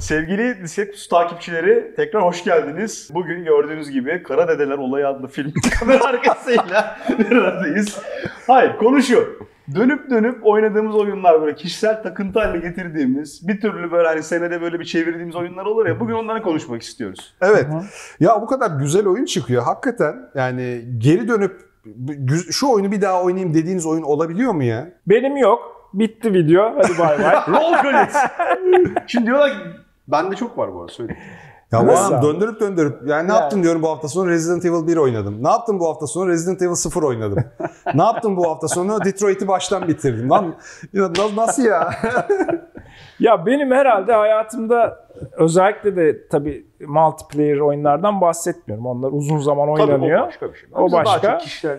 Sevgili Diseptus takipçileri tekrar hoş geldiniz. Bugün gördüğünüz gibi Kara Dedeler Olayı adlı film kamera arkasıyla neredeyiz? Hayır konu şu. Dönüp dönüp oynadığımız oyunlar böyle kişisel takıntı haline getirdiğimiz bir türlü böyle hani senede böyle bir çevirdiğimiz oyunlar olur ya bugün onları konuşmak istiyoruz. Evet. Hı hı. Ya bu kadar güzel oyun çıkıyor. Hakikaten yani geri dönüp şu oyunu bir daha oynayayım dediğiniz oyun olabiliyor mu ya? Benim yok. Bitti video. Hadi bay bay. Roll credits. Şimdi diyorlar ki bende çok var bu arada söyleyeyim. Ya bu adam döndürüp döndürüp yani ne Yani. yaptın diyorum bu hafta sonu Resident Evil 1 oynadım. Ne yaptım bu hafta sonu Resident Evil 0 oynadım. ne yaptım bu hafta sonu Detroit'i baştan bitirdim. Lan ya na- nasıl ya? ya benim herhalde hayatımda özellikle de tabii multiplayer oyunlardan bahsetmiyorum. Onlar uzun zaman Tabii oynanıyor. o başka bir şey. O Daha başka. çok kişisel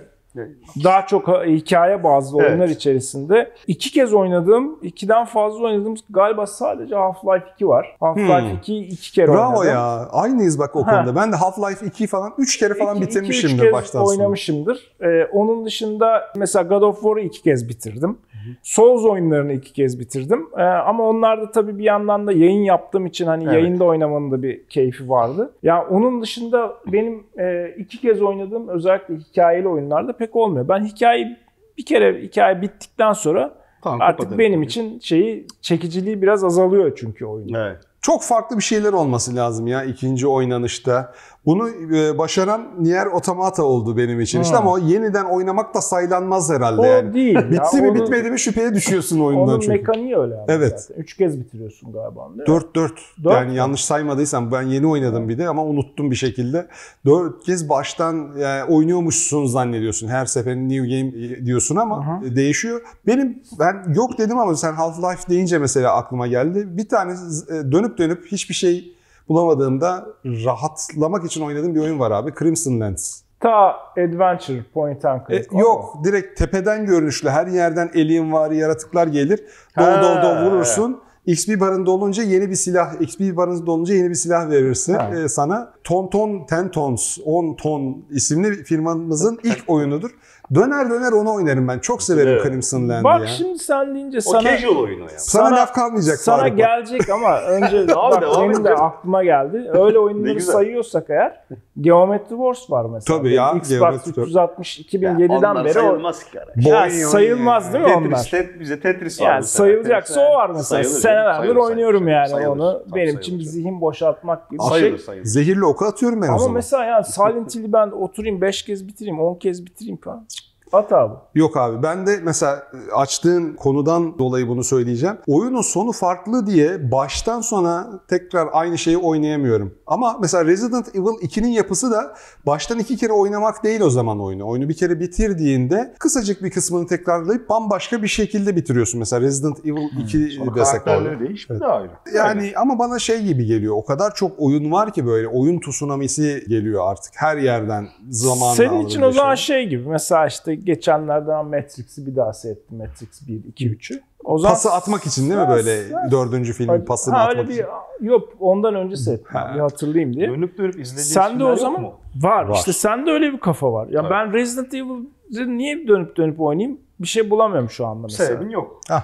Daha çok hikaye bazlı Evet. oyunlar içerisinde. iki kez oynadığım, ikiden fazla oynadığım galiba sadece Half-Life 2 var. Half-Life Hmm. 2'yi iki kere Bravo oynadım. ya. Aynıyız bak o Ha. konuda. Ben de Half-Life 2 falan 3 kere falan İki- iki, üç bitirmişimdir kez baştan sona. oynamışımdır. Ee, onun dışında mesela God of War'u iki kez bitirdim. Souls oyunlarını iki kez bitirdim. Ee, ama onlarda tabii bir yandan da yayın yaptığım için hani Evet. yayında oynamanın da bir keyfi vardı. Ya onun dışında benim e, iki kez oynadığım özellikle hikayeli oyunlarda pek olmuyor. Ben hikayeyi bir kere hikaye bittikten sonra Tamam, artık benim için şeyi çekiciliği biraz azalıyor çünkü oyun. Evet. Çok farklı bir şeyler olması lazım ya ikinci oynanışta. Bunu e, başaran Nier Automata oldu benim için. İşte Hmm. ama o yeniden oynamak da saylanmaz herhalde O yani. değil. ya. Bitti mi Onun- bitmedi mi şüpheye düşüyorsun oyundan Onun çünkü. mekaniği öyle. ama Evet. zaten. Üç kez bitiriyorsun galiba. değil mi? 4 4. Dört Yani mü? yanlış saymadıysam ben yeni oynadım bir de ama unuttum bir şekilde. 4 kez baştan yani oynuyormuşsun zannediyorsun. Her seferin new game diyorsun ama Aha. değişiyor. Benim ben yok dedim ama sen Half-Life deyince mesela aklıma geldi. Bir tane e, dönüp dönüp hiçbir şey bulamadığımda rahatlamak için oynadığım bir oyun var abi. Crimson Lands. Ta Adventure Point and E, Click. mu? yok direkt tepeden görünüşlü her yerden alien var yaratıklar gelir. Dol Ha. dol dol vurursun. XP barında olunca yeni bir silah, XP barında olunca yeni bir silah verirsin e, sana. Ton Ton Ten Tons, 10 Ton isimli firmamızın ilk oyunudur. Döner döner onu oynarım ben. Çok severim Evet. Crimson Land'i Bak ya. şimdi sen deyince O sana casual oyunu ya. Sana, sana- laf kalmayacak. sana Faruk. gelecek ama önce Abi bak benim de aklıma geldi. Öyle oyunları sayıyorsak eğer Geometry Wars var mesela. Tabii ya, Xbox Geometry. 360 2007'den Onlar beri o. sayılmaz ki Ya oyunu sayılmaz değil mi onlar? Tetris, tet, bize Tetris var Yani sayılacaksa o var mesela. Sayılır Senelerdir sayılır, oynuyorum sayılır, yani sayılır. onu. Benim için bir sayılır. zihin boşaltmak gibi bir Sayılır şey. sayılır. Zehirli oku atıyorum ben o Ama zaman. mesela yani Silent Hill'i ben oturayım 5 kez bitireyim, 10 kez bitireyim falan. At abi. Yok abi ben de mesela açtığın konudan dolayı bunu söyleyeceğim. Oyunun sonu farklı diye baştan sona tekrar aynı şeyi oynayamıyorum. Ama mesela Resident Evil 2'nin yapısı da baştan iki kere oynamak değil o zaman oyunu. Oyunu bir kere bitirdiğinde kısacık bir kısmını tekrarlayıp bambaşka bir şekilde bitiriyorsun. Mesela Resident Evil 2 Sonra desek orada. karakterleri değişmiyor da ayrı. Yani ama bana şey gibi geliyor. O kadar çok oyun var ki böyle oyun tsunamisi geliyor artık. Her yerden zamanla Senin için o zaman şey. şey gibi. Mesela işte geçenlerden Matrix'i bir daha seyrettim. Matrix 1, 2, 3'ü. O zaman Pası atmak için değil mi böyle dördüncü filmin pasını ha, atmak öyle için? bir, Yok ondan önce seyrettim. Ha. Bir hatırlayayım diye. Dönüp dönüp izlediğin Sen de o yok zaman mu? var. Var. İşte sende öyle bir kafa var. Ya Evet. ben Resident Evil'ı niye dönüp dönüp oynayayım? Bir şey bulamıyorum şu anda mesela. Sebebin yok. Hah.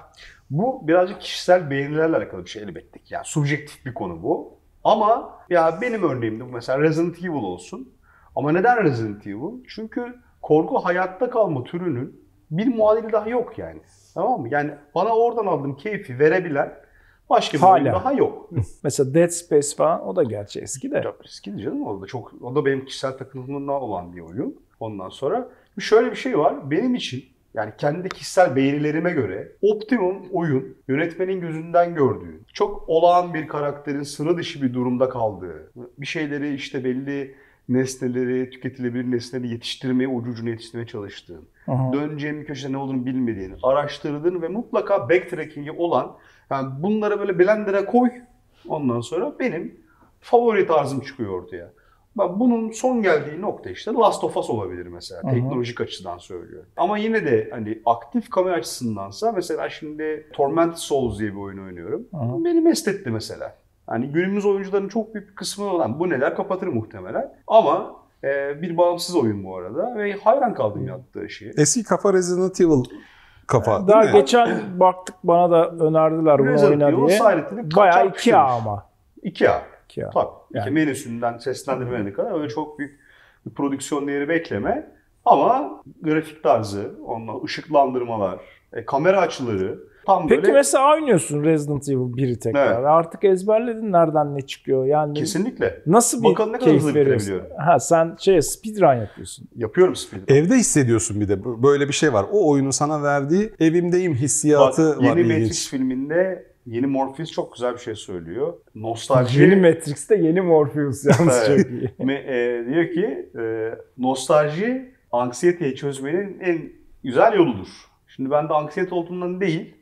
Bu birazcık kişisel beğenilerle alakalı bir şey elbette. ki. Yani subjektif bir konu bu. Ama ya benim örneğimde bu mesela Resident Evil olsun. Ama neden Resident Evil? Çünkü korku hayatta kalma türünün bir muadili daha yok yani. Tamam mı? Yani bana oradan aldığım keyfi verebilen başka bir Hala. oyun daha yok. Mesela Dead Space falan o da gerçi eski de. Çok riskli canım o da çok o da benim kişisel takıntımdan olan bir oyun. Ondan sonra şöyle bir şey var. Benim için yani kendi kişisel beğenilerime göre optimum oyun yönetmenin gözünden gördüğü, çok olağan bir karakterin sıra dışı bir durumda kaldığı, bir şeyleri işte belli nesneleri, tüketilebilir nesneleri yetiştirmeye, ucu ucuna yetiştirmeye çalıştığın, Aha. döneceğin bir köşede ne olduğunu bilmediğin, araştırdığın ve mutlaka backtracking'i olan yani bunları böyle blender'a koy. Ondan sonra benim favori tarzım çıkıyor ortaya. Ben bunun son geldiği nokta işte Last of Us olabilir mesela. Hı. Teknolojik açıdan söylüyorum. Ama yine de hani aktif kamera açısındansa mesela şimdi Tormented Souls diye bir oyun oynuyorum. Hı. Beni mest etti mesela. Hani günümüz oyuncuların çok büyük bir kısmı olan bu neler kapatır muhtemelen. Ama e, bir bağımsız oyun bu arada ve hayran kaldım yaptığı şeye. Eski kafa Resident Evil kafa Daha geçen baktık bana da önerdiler bunu oyna diye. Bayağı kaçak iki A ama. 2A. Ki ya. Tabii. Yani- menüsünden seslendirmene kadar öyle çok büyük bir prodüksiyon değeri bekleme. Ama grafik tarzı, onunla ışıklandırmalar, e, kamera açıları tam Peki böyle mesela oynuyorsun Resident Evil 1'i tekrar. Evet. Artık ezberledin nereden ne çıkıyor. Yani kesinlikle nasıl bir Bakalım ne kadar hızlı bitirebiliyorum. Ha sen şey speedrun yapıyorsun. yapıyorum speedrun. Evde hissediyorsun bir de. Böyle bir şey var. O oyunu sana verdiği evimdeyim hissiyatı Bak, var. yeni ilginç. Matrix filminde yeni Morpheus çok güzel bir şey söylüyor. Nostalji Yeni Matrix'te yeni Morpheus yalnız Evet. çok iyi. Me- e, diyor ki e, nostalji anksiyeteyi çözmenin en güzel yoludur. Şimdi ben de anksiyete olduğundan değil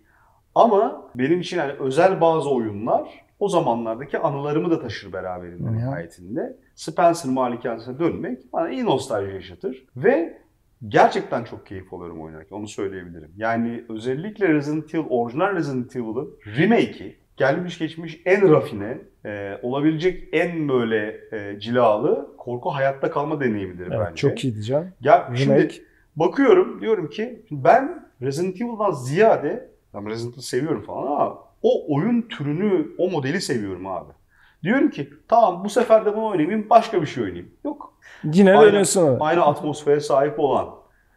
ama benim için yani özel bazı oyunlar o zamanlardaki anılarımı da taşır beraberinde hı. nihayetinde. Spencer malikanesine dönmek bana iyi nostalji yaşatır ve gerçekten çok keyif alıyorum oynarken onu söyleyebilirim. Yani özellikle Resident Evil, orijinal Resident Evil'ın remake'i gelmiş geçmiş en rafine, e, olabilecek en böyle e, cilalı korku hayatta kalma deneyimidir Evet, bence. çok iyi diyeceğim. Ya şimdi Remake. bakıyorum diyorum ki ben Resident Evil'dan ziyade ben Resident seviyorum falan ama o oyun türünü, o modeli seviyorum abi. Diyorum ki tamam bu sefer de bunu oynamayayım başka bir şey oynayayım. Yok. Yine Aynen. dönüyorsun. Aynı atmosfere sahip olan,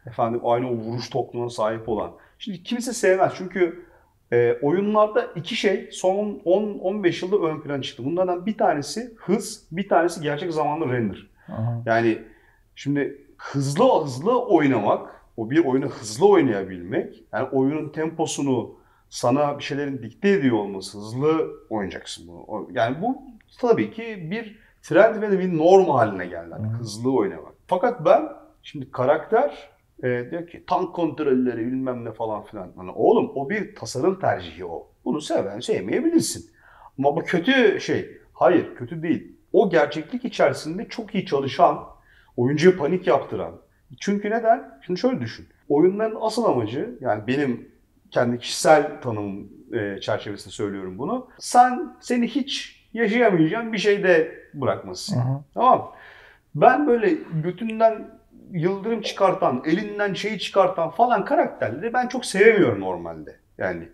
efendim aynı o vuruş tokluğuna sahip olan. Şimdi kimse sevmez çünkü e, oyunlarda iki şey son 10-15 yılda ön plana çıktı. Bunlardan bir tanesi hız, bir tanesi gerçek zamanlı render. Aha. Yani şimdi hızlı hızlı oynamak, o bir oyunu hızlı oynayabilmek, yani oyunun temposunu sana bir şeylerin dikte ediyor olması, hızlı oynayacaksın bunu. Yani bu tabii ki bir trend ve bir norm haline geldi. Yani Hı. hızlı oynamak. Fakat ben şimdi karakter e, diyor ki tank kontrolleri bilmem ne falan filan. Hani oğlum o bir tasarım tercihi o. Bunu seven sevmeyebilirsin. Ama bu kötü şey. Hayır kötü değil. O gerçeklik içerisinde çok iyi çalışan, oyuncuya panik yaptıran. Çünkü neden? Şimdi şöyle düşün. Oyunların asıl amacı yani benim kendi kişisel tanımım e, çerçevesinde söylüyorum bunu. Sen seni hiç yaşayamayacağın bir şeyde bırakmasın. Aha. Tamam. Ben böyle götünden yıldırım çıkartan, elinden şeyi çıkartan falan karakterleri ben çok sevemiyorum normalde. Yani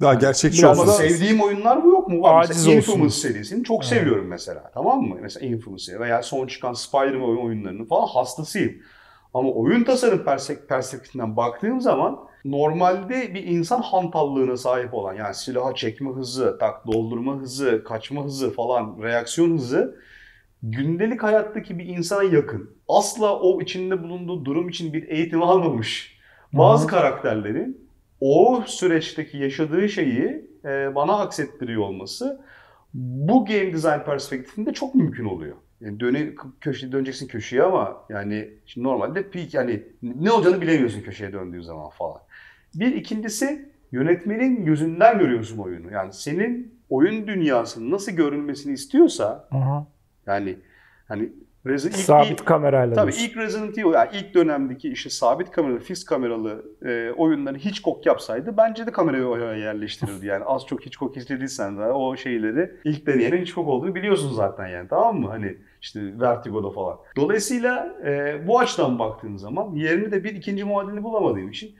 Daha gerçekçi Biraz ama sevdiğim oyunlar bu yok mu? Var. Aciz Mesela olsun. Infamous serisini çok Evet. seviyorum mesela. Tamam mı? Mesela Infamous seri veya son çıkan Spider-Man oyun- oyunlarının falan hastasıyım. Ama oyun tasarım perspektifinden baktığım zaman normalde bir insan hantallığına sahip olan yani silaha çekme hızı, tak doldurma hızı, kaçma hızı falan, reaksiyon hızı gündelik hayattaki bir insana yakın. Asla o içinde bulunduğu durum için bir eğitim almamış. Bazı Hı hı. karakterlerin o süreçteki yaşadığı şeyi e, bana aksettiriyor olması bu game design perspektifinde çok mümkün oluyor. Yani döne, köşe, döneceksin köşeye ama yani şimdi normalde peak yani ne olacağını bilemiyorsun köşeye döndüğü zaman falan. Bir ikincisi yönetmenin gözünden görüyorsun oyunu. Yani senin oyun dünyasının nasıl görünmesini istiyorsa Aha. yani hani Rezi- ilk- Sabit ilk- kamerayla. Tabii diyorsun. ilk Resident Evil, yani ilk dönemdeki işte sabit kameralı, fix kameralı e, oyunları Hitchcock yapsaydı bence de kamerayı oraya yerleştirirdi. Yani az çok Hitchcock izlediysen de o şeyleri ilk deneyenin Hitchcock olduğunu biliyorsun zaten yani tamam mı? Hani işte Vertigo'da falan. Dolayısıyla e, bu açıdan baktığın zaman yerini de bir ikinci muadilini bulamadığım için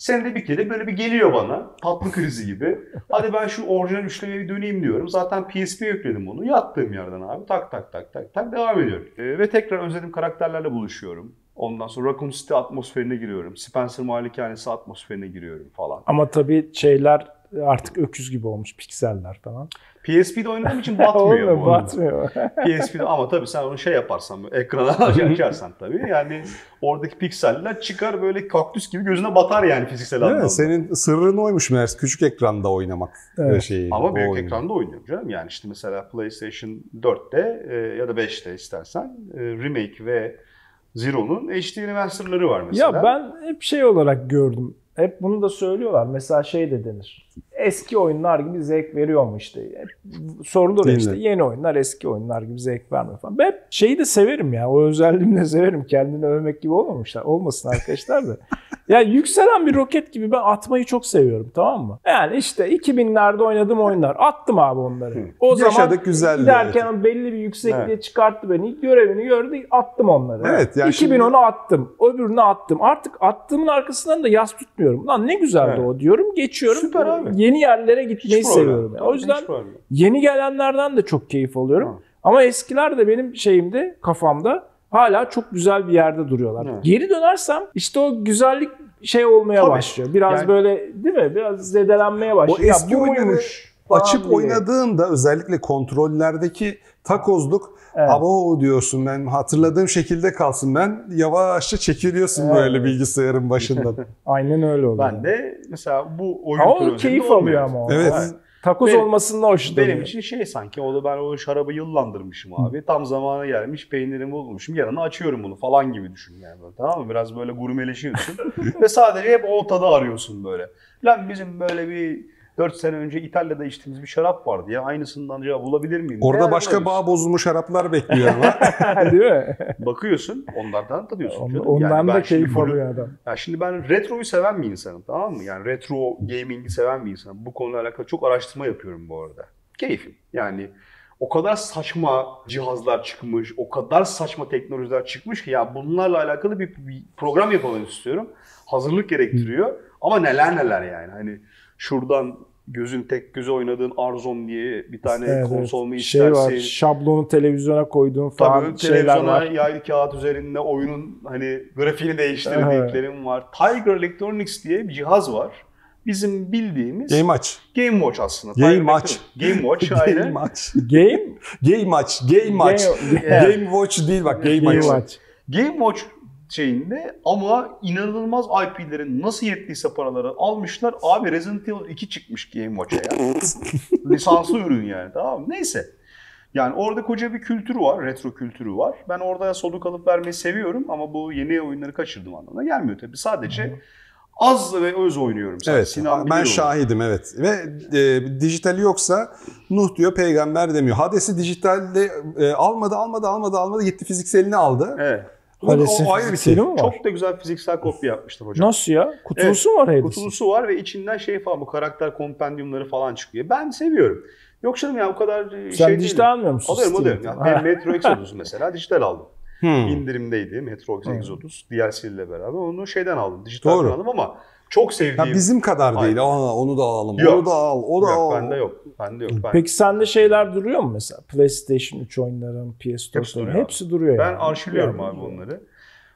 senede bir kere böyle bir geliyor bana tatlı krizi gibi. Hadi ben şu orijinal üçlemeye bir döneyim diyorum. Zaten PSP yükledim onu. Yattığım yerden abi tak tak tak tak tak devam ediyorum. Ee, ve tekrar özlediğim karakterlerle buluşuyorum. Ondan sonra Raccoon City atmosferine giriyorum. Spencer Malikanesi atmosferine giriyorum falan. Ama tabii şeyler artık öküz gibi olmuş pikseller falan. PSP'de oynadığım için batmıyor Olmuyor, bu batmıyor. PSP'de ama tabii sen onu şey yaparsan ekrana açarsan tabii yani oradaki pikseller çıkar böyle kaktüs gibi gözüne batar yani fiziksel Değil anlamda. mi? Senin sırrın oymuş meğer küçük ekranda oynamak Evet. şeyi. Ama büyük oyunu. ekranda oynuyorum canım. Yani işte mesela PlayStation 4'te e, ya da 5'te istersen e, Remake ve Zero'nun HD remasterları var mesela. Ya ben hep şey olarak gördüm. Hep bunu da söylüyorlar. Mesela şey de denir. Eski oyunlar gibi zevk veriyor mu işte? Hep sorulur Değil işte mi? yeni oyunlar eski oyunlar gibi zevk vermiyor falan. Ben hep şeyi de severim ya. O özelliğimi de severim. Kendini övmek gibi olmamışlar. Olmasın arkadaşlar da. Ya yükselen bir roket gibi ben atmayı çok seviyorum tamam mı? Yani işte 2000'lerde oynadığım oyunlar. Attım abi onları. O Yaşadık, zaman güzeldi, giderken belli bir yüksekliğe çıkarttı beni. Görevini gördü attım onları. Evet, yani 2010'u attım. Öbürünü attım. Artık attığımın arkasından da yas tutmuyorum. Lan ne güzeldi Evet. o diyorum. Geçiyorum. Süper abi. Yeni yerlere gitmeyi seviyorum. Yani. O yüzden yeni gelenlerden de çok keyif alıyorum. Ha. Ama eskiler de benim şeyimde, kafamda hala çok güzel bir yerde duruyorlar. Evet. Geri dönersem işte o güzellik şey olmaya Tabii. başlıyor. Biraz Yani- böyle değil mi? Biraz zedelenmeye başlıyor. O Ya eski bu oyunları muymuş falan Açıp diye. oynadığında özellikle kontrollerdeki takozluk Evet. abo diyorsun ben hatırladığım şekilde kalsın ben yavaşça çekiliyorsun Evet. böyle bilgisayarın başından. Aynen öyle oluyor. Ben de mesela bu oyun ama keyif alıyor ama. o. Evet. Yani takoz Benim- olmasında hoşlanıyor. Benim için şey sanki o da ben o şarabı yıllandırmışım abi. Tam zamanı gelmiş peynirimi bulmuşum. Yarın açıyorum bunu falan gibi düşün yani. Böyle, tamam mı? Biraz böyle gurmeleşiyorsun. Ve sadece hep o tadı arıyorsun böyle. Lan bizim böyle bir 4 sene önce İtalya'da içtiğimiz bir şarap vardı ya. Aynısından acaba bulabilir miyim? Orada Eğer başka bağ bozulmuş şaraplar bekliyor ama. Değil mi? Bakıyorsun onlardan tadıyorsun. On- canım. Ondan Yani da keyif alıyor adam. Ya şimdi ben retroyu seven bir insanım tamam mı? Yani retro gaming'i seven bir insanım. Bu konuyla alakalı çok araştırma yapıyorum bu arada. Keyfim. Yani o kadar saçma cihazlar çıkmış, o kadar saçma teknolojiler çıkmış ki ya bunlarla alakalı bir, bir program yapalım istiyorum. Hazırlık gerektiriyor. Ama neler neler yani. Hani şuradan gözün tek göze oynadığın Arzon diye bir tane Evet, konsol mu evet. Şey istersin? var, şablonu televizyona koyduğun falan Tabii şeyler televizyona var. yaylı kağıt üzerinde oyunun hani grafiğini değiştirdiklerim var. Tiger Electronics diye bir cihaz var. Bizim bildiğimiz Game Game, aç. Watch aslında. Game Tiger Watch. Game Watch Game aynen. aç. Game, Game aç. Game aç. Game- Game Watch değil bak Game, Game. Watch. Game Watch şeyinde ama inanılmaz IP'lerin nasıl yettiyse paraları almışlar. Abi Resident Evil 2 çıkmış Game Watch'a ya. Lisanslı ürün yani tamam? Neyse. Yani orada koca bir kültür var, retro kültürü var. Ben orada soluk alıp vermeyi seviyorum ama bu yeni oyunları kaçırdım anlamına gelmiyor tabii. Sadece az ve öz oynuyorum. Sadece. Evet Sinan ben şahidim evet. Ve e, dijitali yoksa Nuh diyor peygamber demiyor. Hades'i dijitalde e, almadı almadı almadı almadı gitti fizikselini aldı. Evet. O, Hades'in o ayrı bir şey. mi var? Çok da güzel fiziksel kopya yapmışlar hocam. Nasıl ya? Kutulusu mu var Hades'in? Kutulusu var ve içinden şey falan bu karakter kompendyumları falan çıkıyor. Ben seviyorum. Yok canım ya o kadar e, Sen şey dijital değil. almıyor musun? Alıyorum alıyorum. Ha. ben Metro Exodus mesela dijital aldım. Hmm. İndirimdeydi Metro Exodus DLC ile beraber. Onu şeyden aldım. Dijitalden Doğru. aldım ama çok sevdiğim. Ya bizim kadar değil. Aynen. Aa, onu da alalım. Yok. Onu da al. O da yok, al. bende yok. Bende yok. Ben, Peki sende şeyler duruyor mu mesela? PlayStation 3 oyunların, PS4 Hepsi duruyor hepsi duruyor ben yani. arşivliyorum Yani. abi onları.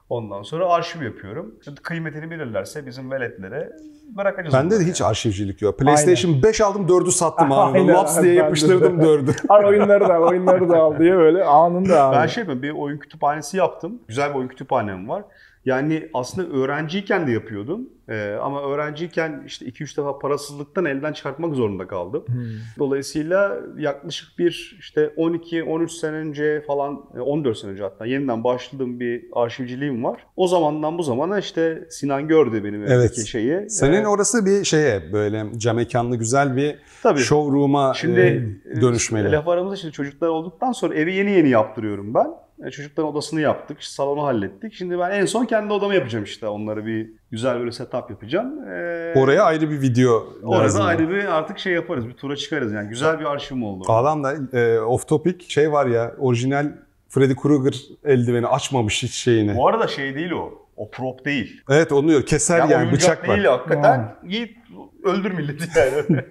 Ondan sonra arşiv yapıyorum. Şimdi kıymetini bilirlerse bizim veletlere bırakacağız. Bende de hiç arşivcilik yok. PlayStation 5 aldım 4'ü sattım abi. Aynen, Laps diye yapıştırdım 4'ü. Al oyunları da oyunları da al diye böyle anında abi. Ben şey yapıyorum, bir oyun kütüphanesi yaptım. Güzel bir oyun kütüphanem var. Yani aslında öğrenciyken de yapıyordum. Ee, ama öğrenciyken işte 2-3 defa parasızlıktan elden çıkartmak zorunda kaldım. Hmm. Dolayısıyla yaklaşık bir işte 12-13 sene önce falan, e, 14 sene önce hatta yeniden başladığım bir arşivciliğim var. O zamandan bu zamana işte Sinan gördü benim Evet. şeyi. Senin Ee, orası bir şeye böyle cam mekanlı güzel bir tabii. showroom'a Şimdi e, dönüşmeli. e, Laf aramızda şimdi çocuklar olduktan sonra evi yeni yeni yaptırıyorum ben. E, Çocukların odasını yaptık, işte salonu hallettik. Şimdi ben en son kendi odamı yapacağım işte. Onları bir güzel böyle setup yapacağım. E, Oraya ayrı bir video Orada lazım. ayrı bir artık şey yaparız, bir tura çıkarız yani. Güzel bir arşivim oldu. Adam da e, off topic şey var ya orijinal Freddy Krueger eldiveni açmamış hiç şeyini. Bu arada şey değil o. O prop değil. Evet onu diyor. Keser Ya yani bıçak var. değil hakikaten. Git öldür milleti yani.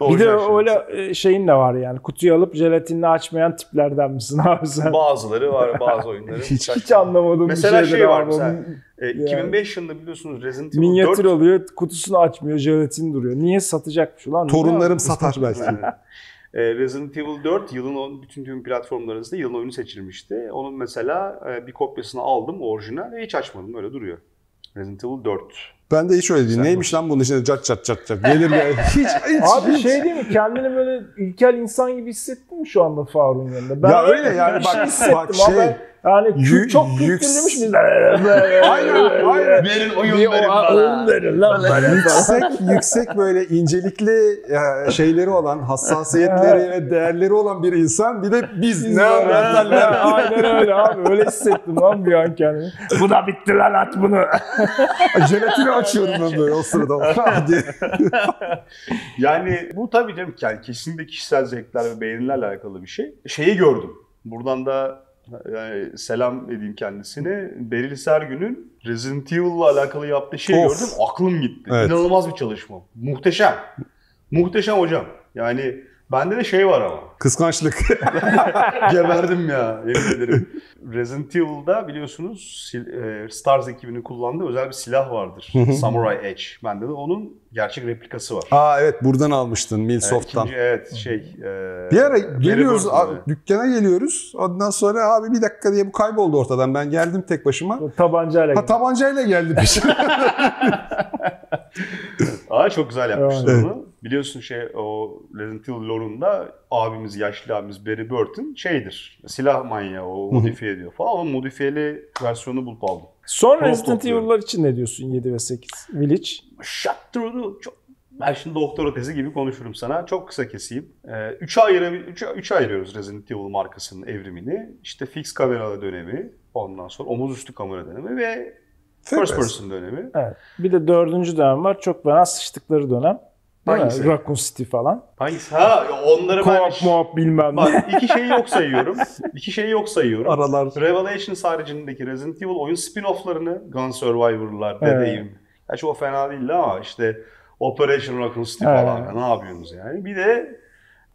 Bir de Orijinal şey. öyle e, şeyin de var yani. Kutuyu alıp jelatinini açmayan tiplerden misin abi sen? Bazıları var, bazı oyunların. Hiç- Hiç anlamadım Mesela bir şey var abi. mesela. Onun E, 2005 yılında biliyorsunuz Resident Evil Minyatür 4 oluyor, kutusunu açmıyor, jelatin duruyor. Niye satacakmış ulan? Torunlarım satar belki. Yani, e, Resident Evil 4 yılın bütün tüm platformlar arasında yılın oyunu seçilmişti. Onun mesela e, bir kopyasını aldım orijinal ve hiç açmadım öyle duruyor. Resident Evil 4. Ben de hiç öyle değil. Sen Neymiş lan bunun içinde cat cat cat cat. Gelir ya. Hiç hiç. Abi hiç. şey değil mi? Kendini böyle ilkel insan gibi hissettin miyim şu anda Faruk'un yanında? Ben Ya öyle yani bak- şey hissettim bak ama şey, yani yü- çok yüks- kültürlüymüş biz. Aynen, aynen. Verin oyun verin bana. oyun verin lan bana. yüksek yüksek böyle incelikli şeyleri olan, hassasiyetleri ve değerleri olan bir insan bir de biz ne anlatarlar. Aynen öyle abi. Öyle hissettim lan bir an kendimi. Bu da bitti lan at bunu. Jelatini açıyorum ben böyle o sırada. Yani bu tabii canım yani kesinlikle kişisel zevkler ve beğenilerle alakalı bir şey. Şeyi gördüm. Buradan da yani selam edeyim kendisine. Beril Sergün'ün Resident Evil'la alakalı yaptığı şeyi Of. gördüm. Aklım gitti. Evet. İnanılmaz bir çalışma. Muhteşem. Muhteşem hocam. Yani bende de şey var ama. Kıskançlık. Geberdim ya yemin ederim. Resident Evil'da biliyorsunuz e, Stars ekibinin kullandığı özel bir silah vardır. Samurai Edge. Bende de onun gerçek replikası var. Aa evet buradan almıştın Milsoft'tan. ikinci, evet şey. e, Bir ara geliyoruz, Burton, a- evet. dükkana geliyoruz. Ondan sonra abi bir dakika diye bu kayboldu ortadan. Ben geldim tek başıma. Tabancayla. Ha tabancayla geldi peşine. Aa çok güzel yapmışlar Evet. onu. Biliyorsun şey o Resident Evil lore'unda abimiz yaşlı abimiz Barry Burton şeydir. Silah manyağı o modifiye ediyor falan. Ama modifiyeli versiyonu bulup aldım. Son Prop Resident. Evil'lar için ne diyorsun 7 ve 8? Village. Shut through. Çok... Ben şimdi doktora tezi gibi konuşurum sana. Çok kısa keseyim. Ee, üçe, ayırı, üçe, üçe ayırıyoruz Resident Evil markasının evrimini. İşte fix kamera dönemi, ondan sonra omuz üstü kamera dönemi ve first person dönemi. Evet. Bir de dördüncü dönem var. Çok fena sıçtıkları dönem. Hangisi? Raccoon City falan. Hangisi? Ha onları ben... Co-op muhab bilmem ne. Bak iki şeyi yok sayıyorum. İki şeyi yok sayıyorum. Aralar. Revelations haricindeki Resident Evil oyun spin-off'larını Gun Survivor'lar, Dead Evet. Gerçi o fena değildi ama işte Operation Raccoon City Evet. falan. Ya, ne yapıyorsunuz yani? Bir de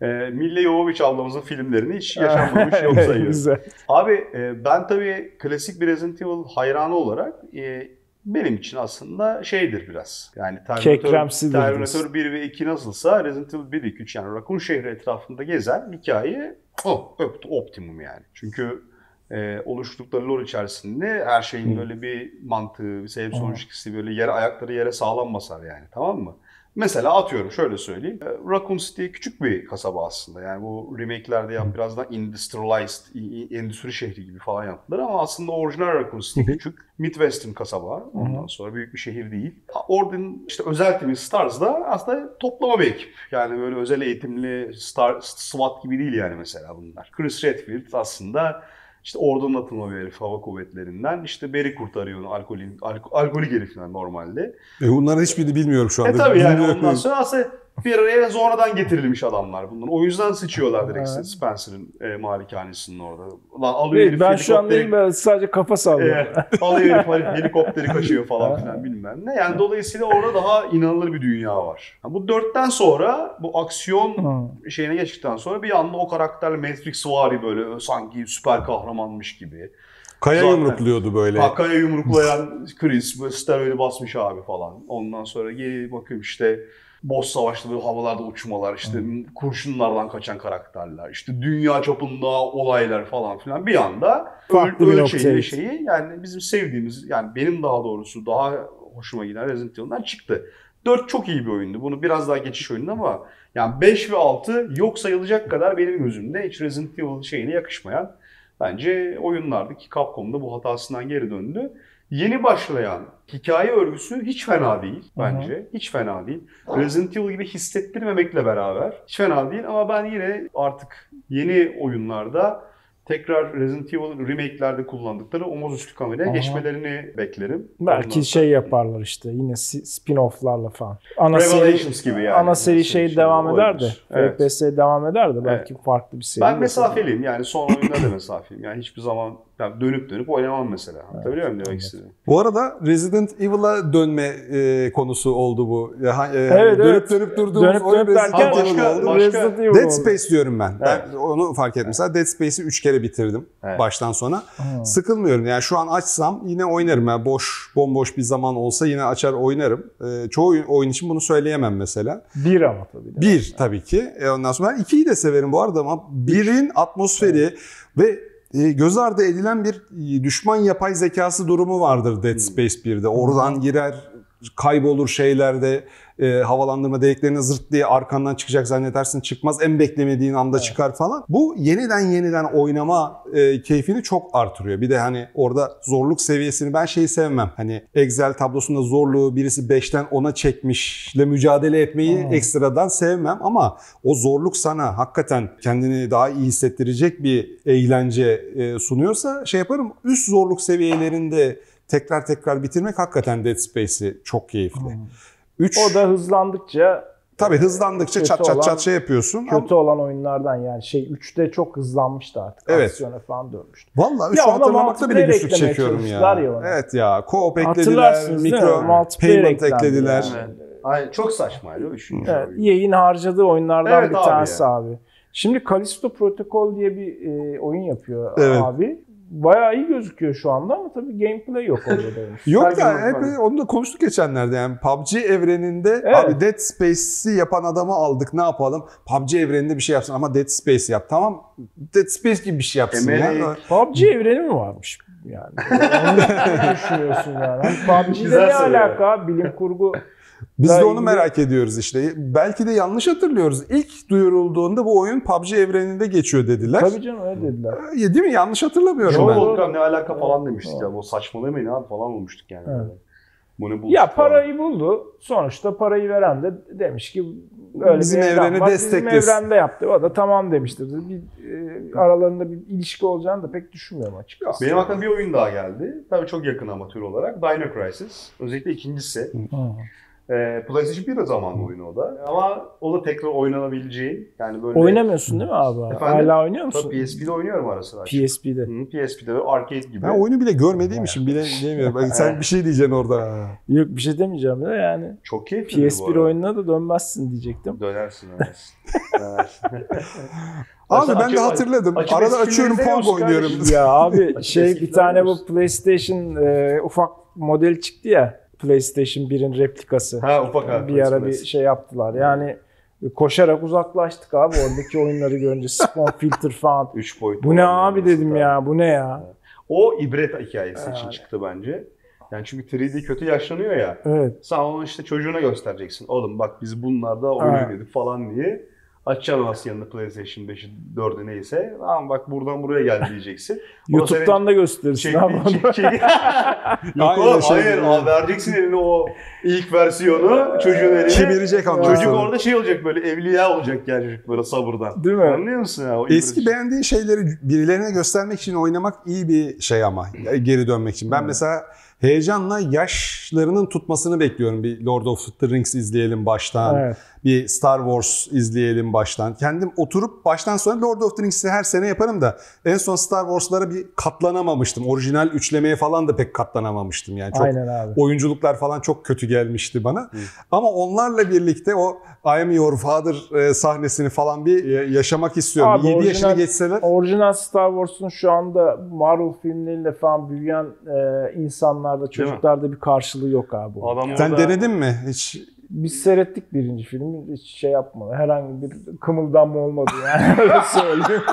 e, Mille Jovovich ablamızın filmlerini hiç yaşanmamış yok sayıyorum. Güzel. Abi e, ben tabii klasik bir Resident Evil hayranı olarak e, benim için aslında şeydir biraz. Yani Terminator, Terminator 1 ve 2 nasılsa Resident Evil 1, 2, 3 yani Raccoon şehri etrafında gezen hikaye oh, optimum yani. Çünkü e, oluşturdukları lore içerisinde her şeyin böyle bir mantığı, bir sebep sonuç ilişkisi böyle yere ayakları yere sağlam basar yani tamam mı? Mesela atıyorum şöyle söyleyeyim. E, Raccoon City küçük bir kasaba aslında. Yani bu remake'lerde yap biraz daha industrialized, endüstri şehri gibi falan yaptılar ama aslında orijinal Raccoon City küçük. Midwestern kasaba. Ondan sonra büyük bir şehir değil. Oradan işte özel timi Stars da aslında toplama bir ekip. Yani böyle özel eğitimli Star, SWAT gibi değil yani mesela bunlar. Chris Redfield aslında işte oradan atılma bir herif hava kuvvetlerinden. İşte Barry kurtarıyor onu alkolin, alko, alkolik herifler normalde. E bunların hiçbirini bilmiyorum şu anda. E tabii yani ondan sonra aslında bir araya sonradan getirilmiş adamlar bunlar. O yüzden sıçıyorlar direkt Evet. Spencer'ın e, malikanesinin orada. Lan alıyor herif ben şu an değilim ben sadece kafa sallıyorum. e, alıyor herif heli- helikopteri kaçıyor falan filan bilmem ne. Yani dolayısıyla orada daha inanılır bir dünya var. Ha, Bu dörtten sonra bu aksiyon Hı. şeyine geçtikten sonra bir anda o karakterle Matrix vari böyle sanki süper kahramanmış gibi. Kaya Zaten. yumrukluyordu böyle. Hakkaya yumruklayan Chris böyle steroidi basmış abi falan. Ondan sonra geri bakıyorum işte boss savaşta böyle havalarda uçmalar, işte kurşunlardan kaçan karakterler, işte dünya çapında olaylar falan filan bir anda Farklı öl- bir ölçeği şeyi yani bizim sevdiğimiz yani benim daha doğrusu daha hoşuma giden Resident Evil'dan çıktı. 4 çok iyi bir oyundu. Bunu biraz daha geçiş oyundu ama yani 5 ve 6 yok sayılacak kadar benim gözümde hiç Resident Evil şeyine yakışmayan bence oyunlardı ki Capcom da bu hatasından geri döndü. Yeni başlayan hikaye örgüsü hiç fena değil bence. Hiç fena değil. Resident Evil gibi hissettirmemekle beraber hiç fena değil ama ben yine artık yeni oyunlarda tekrar Resident Evil remake'lerde kullandıkları omuz üstü kameraya Aha. geçmelerini beklerim. Belki Ondan şey yaparlar işte yine spin-off'larla falan. Ana seri, Revelations gibi yani. ana seri Şey- şey şey devam eder de. olabilir. Evet. FPS devam eder de belki farklı bir seri. Ben mesafeliyim yani son oyunda da mesafeliyim. Yani hiçbir zaman yani dönüp dönüp oynamam mesela. Anlatabiliyor muyum demek istediğimi? Bu arada Resident Evil'a dönme e, konusu oldu bu. Ya, ha- e, Evet, dönüp evet. dönüp durduğumuz Dönüp oyun dönüp Resident Evil başka- oldu. başka- Resident Evil Dead. Space diyorum ben. Evet. Ben onu fark ettim. Mesela Dead Space'i 3 kere bitirdim Evet. baştan sona. Hı. Sıkılmıyorum. Yani şu an açsam yine oynarım. Yani boş, bomboş bir zaman olsa yine açar oynarım. E, çoğu oyun- oyun için bunu söyleyemem mesela. Bir ama tabii. Bir tabii ki. E, ondan sonra ben ikiyi de severim bu arada ama birin atmosferi ve e, göz ardı edilen bir e, düşman yapay zekası durumu vardır Dead Space 1'de. Oradan girer kaybolur şeylerde. E, havalandırma deliklerine zırt diye arkandan çıkacak zannedersin çıkmaz. En beklemediğin anda çıkar falan. Bu yeniden yeniden oynama e, keyfini çok artırıyor. Bir de hani orada zorluk seviyesini ben şeyi sevmem. Hani Excel tablosunda zorluğu birisi 5'ten 10'a çekmişle mücadele etmeyi Hmm. ekstradan sevmem ama o zorluk sana hakikaten kendini daha iyi hissettirecek bir eğlence e, sunuyorsa şey yaparım. Üst zorluk seviyelerinde tekrar tekrar bitirmek hakikaten Dead Space'i çok keyifli. Hmm. 3 O da hızlandıkça tabii hızlandıkça çat çat olan- çat şey yapıyorsun. kötü olan oyunlardan yani şey 3'te çok hızlanmıştı artık. Evet. Aksiyona falan dönmüştü. Valla 3'ü Ya ona hatırlamakta bile güçlük çekiyorum ya. ya ona. Evet ya. Co-op eklediler, mikro payment eklediler. yani. Aynen çok saçmaydı o üçüncü Evet, oyun. EA'in harcadığı oyunlardan Evet bir abi tanesi ya. abi. Şimdi Callisto Protocol diye bir e, oyun yapıyor Evet. abi. Bayağı iyi gözüküyor şu anda ama tabii gameplay yok orada. Yok da hep bakmadı. onu da konuştuk geçenlerde yani PUBG evreninde Evet. abi Dead Space'i yapan adamı aldık ne yapalım? PUBG evreninde bir şey yapsın ama Dead Space yap. Tamam Dead Space gibi bir şey yapsın Temeli- ya. PUBG evreni mi varmış yani? Onu düşünüyorsun yani? Hani PUBG'de Güzel ne alaka? Bilim kurgu Biz Daha de onu merak ediyoruz işte. Belki de yanlış hatırlıyoruz. İlk duyurulduğunda bu oyun PUBG evreninde geçiyor dediler. Tabii canım öyle dediler. Ya, Değil mi? Yanlış hatırlamıyorum Joe ben. Volkan ne alaka falan demiştik ya. Bu saçmalamayın abi falan olmuştuk yani. Evet. böyle. Bu ne bullshit Ya falan. parayı buldu. Sonuçta parayı veren de demiş ki öyle Bizim bir evren evreni var. desteklesin. Bizim evrende yaptı. O da tamam demiştir. Bir, e, aralarında bir ilişki olacağını da pek düşünmüyorum açıkçası. Benim aklıma bir oyun daha geldi. Tabii çok yakın ama tür olarak. Dino Crisis. Özellikle ikincisi. Ee, PlayStation 1 zamanlı oyunu o da. Ama o da tekrar oynanabileceği. Yani böyle... Oynamıyorsun değil mi abi? Efendim? Hala oynuyor musun? Tabii PSP'de oynuyorum ara sıra. PSP'de. Hı, PSP'de arcade gibi. Ben oyunu bile görmediğim için bile diyemiyorum. Bak, Sen bir şey diyeceksin orada. Yok bir şey demeyeceğim de yani. Çok keyifli. bu PS1 arada. oyununa da dönmezsin diyecektim. Dönersin dönersin. dönersin. Abi ben de hatırladım. açık Arada açıyorum Pong oynuyorum. ya abi şey bir tane bu PlayStation e, ufak model çıktı ya. PlayStation 1'in replikası. ha ufak abi. bir ara bir şey yaptılar. Yani koşarak uzaklaştık abi oradaki oyunları görünce spawn filter falan. Üç boyutlu. Bu ne abi dedim da. ya bu ne ya. O ibret hikayesi için Yani. çıktı bence. Yani çünkü 3D kötü yaşlanıyor ya. Evet. Sen onu işte çocuğuna göstereceksin. Oğlum bak biz bunlarda oyun Evet. oynadık falan diye. Açacaksın aslında yanında PlayStation 5'i 4'ü neyse. Tamam bak buradan buraya gel diyeceksin. YouTube'dan da gösterirsin Çek, abi. çek, çek. Yok Aynen oğlum şey hayır abi vereceksin eline o ilk versiyonu çocuğun eline. Kemirecek ondan Çocuk sonra. orada şey olacak böyle evliya olacak yani çocuk böyle sabırdan. Değil mi? Anlıyor musun ya? O Eski beğendiğin şeyleri birilerine göstermek için oynamak iyi bir şey ama geri dönmek için. Ben Hmm. mesela heyecanla yaşlarının tutmasını bekliyorum. Bir Lord of the Rings izleyelim baştan. Evet. Bir Star Wars izleyelim baştan. Kendim oturup baştan sonra Lord of the Rings'i her sene yaparım da en son Star Wars'lara bir katlanamamıştım. Orijinal üçlemeye falan da pek katlanamamıştım. Yani çok Aynen abi. oyunculuklar falan çok kötü gelmişti bana. Ama onlarla birlikte o I am your father e, sahnesini falan bir e, yaşamak istiyorum. Abi 7 yaşını orijinal- geçseler. Orijinal Star Wars'un şu anda Marvel filmleriyle falan büyüyen e, insanlarda, çocuklarda bir karşılığı yok abi. Adam Sen orada- denedin mi? Hiç Biz seyrettik birinci filmi. Hiç şey yapmadı. Herhangi bir kımıldanma olmadı yani. Öyle söyleyeyim.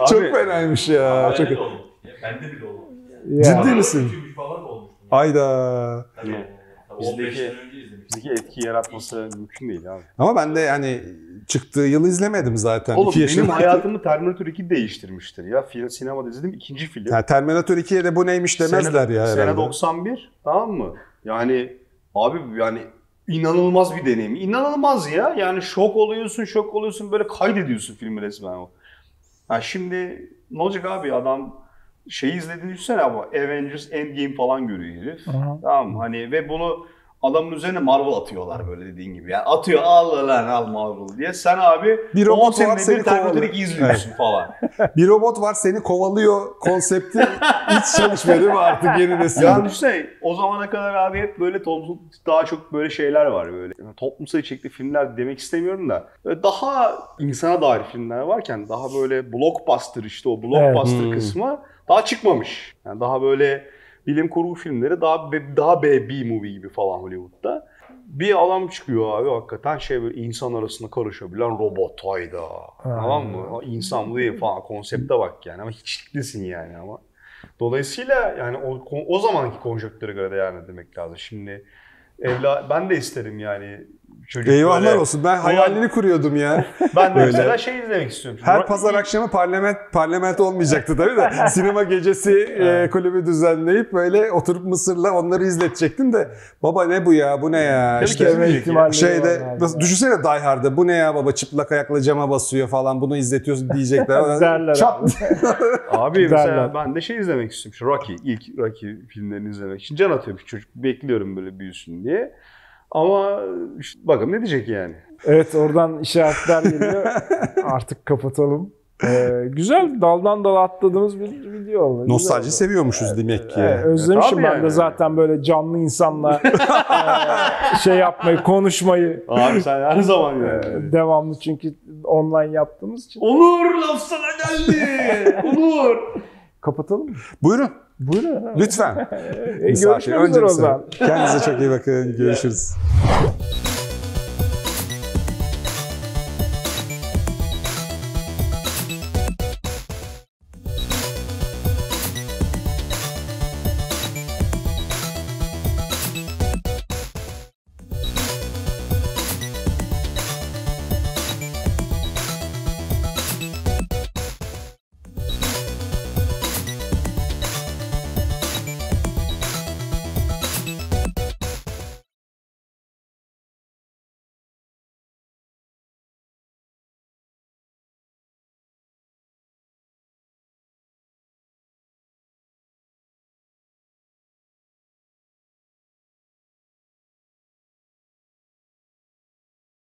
Abi, çok fenaymış ya. Bende Çok... de Bende bile oldu. Yani. Ciddi misin? Ayda. Tabii. Tabii Bizdeki- 15 sene önce izlemiştim. bizdeki etki yaratması mümkün değil abi. Ama ben de yani çıktığı yıl izlemedim zaten. Oğlum benim hayatımı Terminator 2 değiştirmiştir ya. Film, sinemada izledim ikinci film. Yani Terminator 2'ye de bu neymiş demezler sene, ya Sene herhalde. 91 tamam mı? Yani abi yani inanılmaz bir deneyim. İnanılmaz ya. Yani şok oluyorsun, şok oluyorsun böyle kaydediyorsun filmi resmen o. Ha şimdi ne olacak abi adam şeyi izlediğini düşünsene ama Avengers Endgame falan görüyor herif. Aha. Tamam mı? Hani ve bunu adamın üzerine Marvel atıyorlar böyle dediğin gibi. Yani atıyor al lan al Marvel diye. Sen abi Bir 10 robot var senedir seni Terminator kovalıyor. 2 izliyorsun falan. Bir robot var seni kovalıyor konsepti hiç çalışmıyor değil mi artık yeni nesil? Ya düşünsene o zamana kadar abi hep böyle toplum, daha çok böyle şeyler var böyle. Yani toplumsal içerikli filmler demek istemiyorum da daha insana dair filmler varken daha böyle blockbuster işte o blockbuster Evet. Hmm. kısmı daha çıkmamış. Yani daha böyle bilim kurgu filmleri daha daha B, B movie gibi falan Hollywood'da. Bir adam çıkıyor abi hakikaten şey böyle insan arasında karışabilen robot hayda. Tamam mı? O İnsan bu değil falan konsepte bak yani ama hiçliklisin yani ama. Dolayısıyla yani o, o zamanki konjonktüre göre değerlendirmek lazım. Şimdi evla ben de isterim yani çocuk Eyvahlar böyle- olsun. Ben hayalini kuruyordum ya. Ben de Böyle. mesela şey izlemek istiyorum. Her Ra- pazar akşamı parlament parlament olmayacaktı tabii de. Sinema gecesi e, kulübü düzenleyip böyle oturup Mısır'la onları izletecektim de baba ne bu ya bu ne ya Tabii işte şeyde nasıl- düşünsene Die Hard'da bu ne ya baba çıplak ayakla cama basıyor falan bunu izletiyorsun diyecekler. Derler Çat. abi. Abi Derler. mesela ben de şey izlemek istiyorum. Şu Rocky, ilk Rocky filmlerini izlemek için can atıyormuş çocuk. Bekliyorum böyle büyüsün diye. Ama işte bakalım ne diyecek yani. Evet oradan işaretler geliyor. Artık kapatalım. Ee, güzel daldan dala atladığımız bir video oldu. Nostalji oldu. seviyormuşuz demek ki. Evet, özlemişim Evet, ben abi de yani. zaten böyle canlı insanla e, şey yapmayı, konuşmayı Abi sen her zaman e, yani. devamlı çünkü online yaptığımız için. Onur laf sana geldi. Onur. Kapatalım mı? Buyurun Buyurun. lütfen. Misafir, görüşmek üzere o zaman. Kendinize çok iyi bakın. Görüşürüz.